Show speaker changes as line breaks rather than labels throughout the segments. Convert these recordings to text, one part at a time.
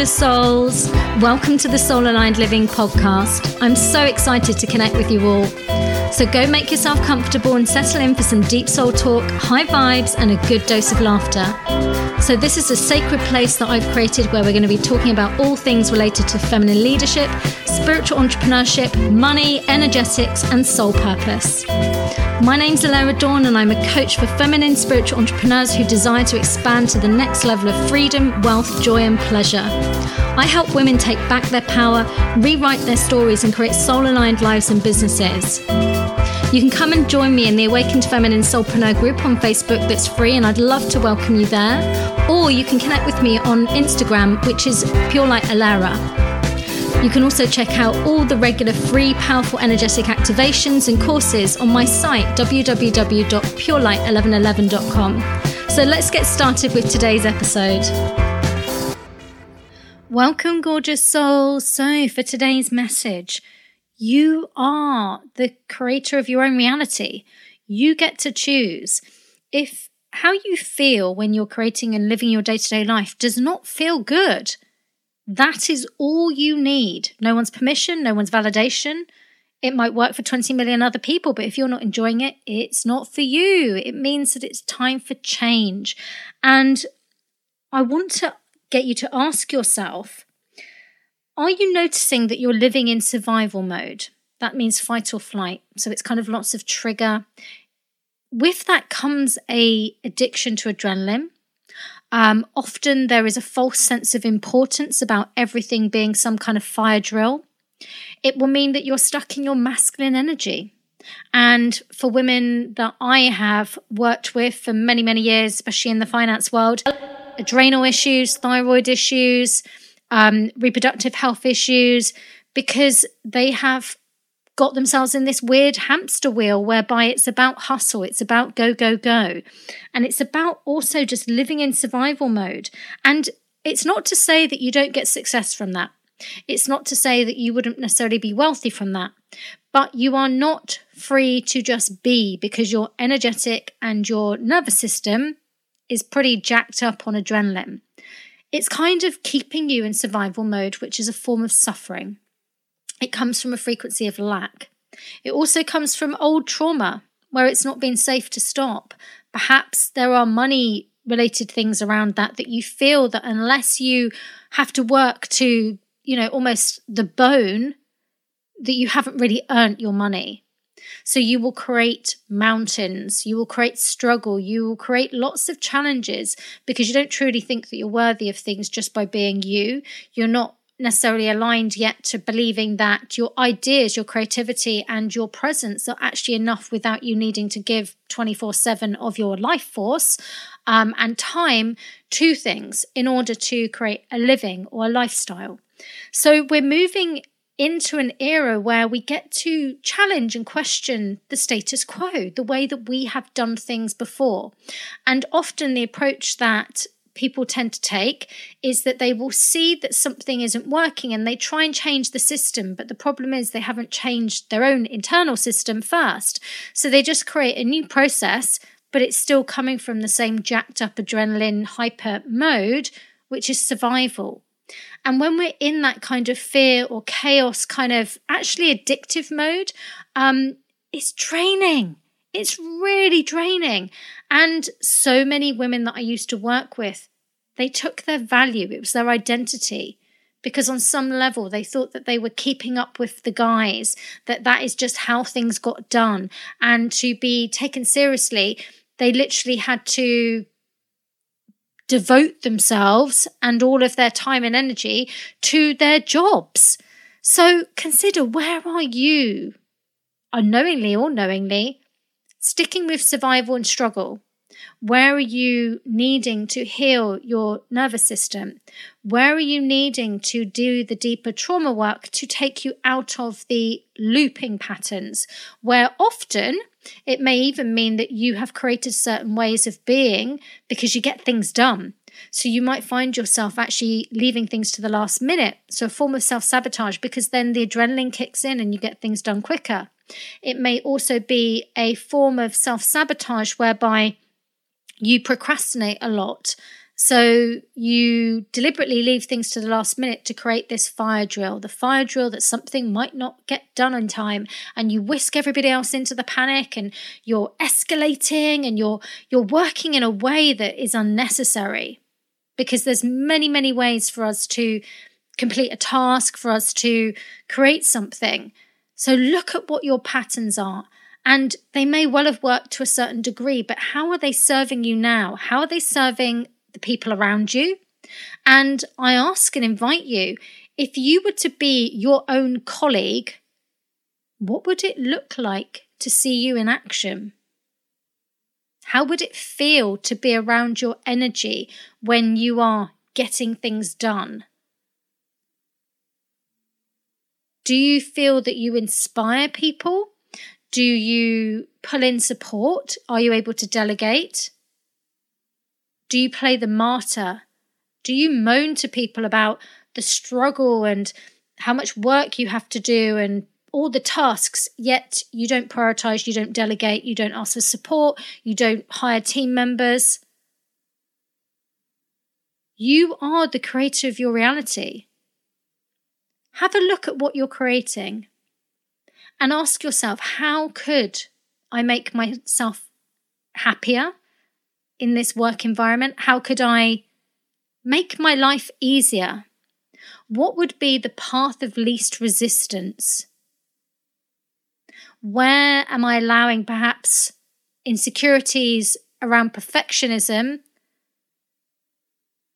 gorgeous souls. Welcome to the Soul Aligned Living podcast. I'm so excited to connect with you all. So go make yourself comfortable and settle in for some deep soul talk, high vibes, and a good dose of laughter. So, this is a sacred place that I've created where we're going to be talking about all things related to feminine leadership, spiritual entrepreneurship, money, energetics, and soul purpose. My name's Alara Dawn, and I'm a coach for feminine spiritual entrepreneurs who desire to expand to the next level of freedom, wealth, joy, and pleasure. I help women take back their power, rewrite their stories, and create soul aligned lives and businesses. You can come and join me in the Awakened Feminine Soulpreneur group on Facebook that's free, and I'd love to welcome you there. Or you can connect with me on Instagram, which is Pure Light Alara. You can also check out all the regular free, powerful, energetic activations and courses on my site, www.purelight1111.com. So let's get started with today's episode. Welcome, gorgeous souls. So, for today's message, you are the creator of your own reality. You get to choose. If how you feel when you're creating and living your day to day life does not feel good, that is all you need. No one's permission, no one's validation. It might work for 20 million other people, but if you're not enjoying it, it's not for you. It means that it's time for change. And I want to get you to ask yourself are you noticing that you're living in survival mode? That means fight or flight. So it's kind of lots of trigger. With that comes a addiction to adrenaline. Um, often there is a false sense of importance about everything being some kind of fire drill. It will mean that you're stuck in your masculine energy. And for women that I have worked with for many, many years, especially in the finance world, adrenal issues, thyroid issues, um, reproductive health issues, because they have got themselves in this weird hamster wheel whereby it's about hustle, it's about go, go, go. And it's about also just living in survival mode. And it's not to say that you don't get success from that. It's not to say that you wouldn't necessarily be wealthy from that, but you are not free to just be because your energetic and your nervous system is pretty jacked up on adrenaline. It's kind of keeping you in survival mode, which is a form of suffering. It comes from a frequency of lack. It also comes from old trauma where it's not been safe to stop. Perhaps there are money related things around that that you feel that unless you have to work to, you know, almost the bone, that you haven't really earned your money. So you will create mountains, you will create struggle, you will create lots of challenges because you don't truly think that you're worthy of things just by being you. You're not necessarily aligned yet to believing that your ideas, your creativity, and your presence are actually enough without you needing to give 24 7 of your life force um, and time to things in order to create a living or a lifestyle. So we're moving into an era where we get to challenge and question the status quo, the way that we have done things before. And often the approach that people tend to take is that they will see that something isn't working and they try and change the system. But the problem is they haven't changed their own internal system first. So they just create a new process, but it's still coming from the same jacked up adrenaline hyper mode, which is survival. And when we're in that kind of fear or chaos, kind of actually addictive mode, um, it's draining. It's really draining. And so many women that I used to work with, they took their value, it was their identity. Because on some level they thought that they were keeping up with the guys, that that is just how things got done. And to be taken seriously, they literally had to devote themselves and all of their time and energy to their jobs. So consider where are you, unknowingly or knowingly, sticking with survival and struggle? Where are you needing to heal your nervous system? Where are you needing to do the deeper trauma work to take you out of the looping patterns where often it may even mean that you have created certain ways of being because you get things done. So you might find yourself actually leaving things to the last minute. So a form of self sabotage because then the adrenaline kicks in and you get things done quicker. It may also be a form of self sabotage whereby you procrastinate a lot. So you deliberately leave things to the last minute to create this fire drill, the fire drill that something might not get done in time, and you whisk everybody else into the panic and you're escalating and you're you're working in a way that is unnecessary. Because there's many, many ways for us to complete a task, for us to create something. So look at what your patterns are. And they may well have worked to a certain degree, but how are they serving you now? How are they serving the people around you. And I ask and invite you if you were to be your own colleague, what would it look like to see you in action? How would it feel to be around your energy when you are getting things done? Do you feel that you inspire people? Do you pull in support? Are you able to delegate? Do you play the martyr? Do you moan to people about the struggle and how much work you have to do and all the tasks, yet you don't prioritize, you don't delegate, you don't ask for support, you don't hire team members? You are the creator of your reality. Have a look at what you're creating and ask yourself how could I make myself happier? in this work environment? How could I make my life easier? What would be the path of least resistance? Where am I allowing perhaps insecurities around perfectionism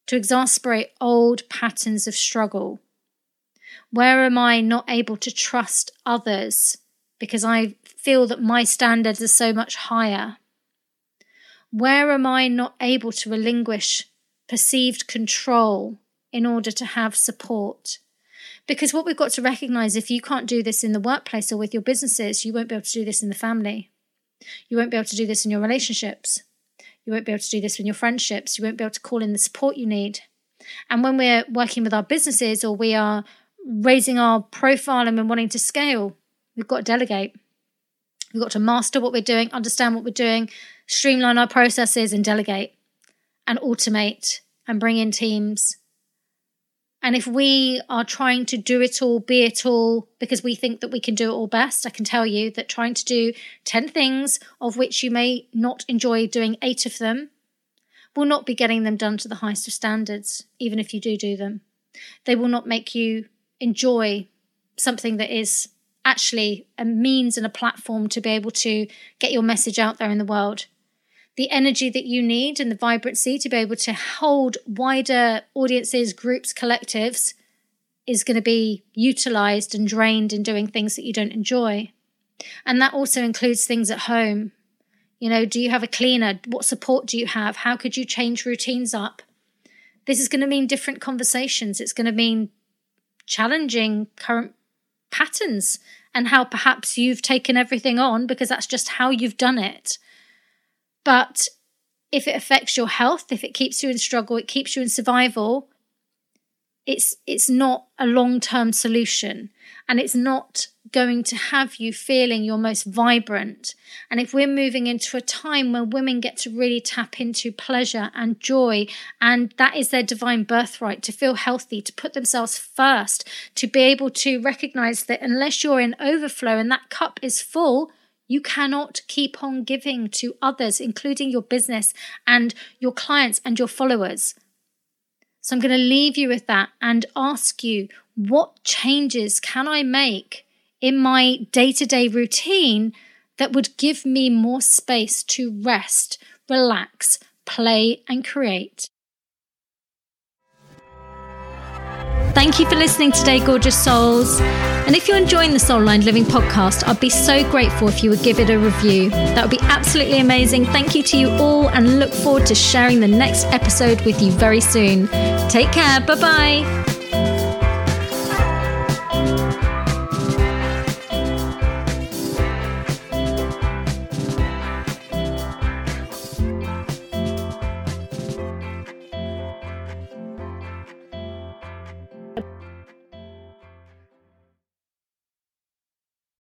to exasperate old patterns of struggle? Where am I not able to trust others because I feel that my standards are so much higher? Where am I not able to relinquish perceived control in order to have support? Because what we've got to recognize if you can't do this in the workplace or with your businesses, you won't be able to do this in the family. You won't be able to do this in your relationships. You won't be able to do this in your friendships. You won't be able to call in the support you need. And when we're working with our businesses or we are raising our profile and we're wanting to scale, we've got to delegate. We've got to master what we're doing, understand what we're doing, streamline our processes, and delegate and automate and bring in teams. And if we are trying to do it all, be it all, because we think that we can do it all best, I can tell you that trying to do 10 things, of which you may not enjoy doing eight of them, will not be getting them done to the highest of standards, even if you do do them. They will not make you enjoy something that is actually a means and a platform to be able to get your message out there in the world. The energy that you need and the vibrancy to be able to hold wider audiences, groups, collectives is going to be utilized and drained in doing things that you don't enjoy. And that also includes things at home. You know, do you have a cleaner? What support do you have? How could you change routines up? This is going to mean different conversations. It's going to mean challenging current patterns and how perhaps you've taken everything on because that's just how you've done it. But if it affects your health, if it keeps you in struggle, it keeps you in survival, it's it's not a long-term solution and it's not going to have you feeling your most vibrant. And if we're moving into a time where women get to really tap into pleasure and joy, and that is their divine birthright to feel healthy, to put themselves first, to be able to recognize that unless you're in overflow and that cup is full, you cannot keep on giving to others, including your business and your clients and your followers. So I'm going to leave you with that and ask you what changes can I make in my day to day routine that would give me more space to rest, relax, play, and create. Thank you for listening today, gorgeous souls. And if you're enjoying the Soul Aligned Living podcast, I'd be so grateful if you would give it a review. That would be absolutely amazing. Thank you to you all and look forward to sharing the next episode with you very soon. Take care. Bye bye.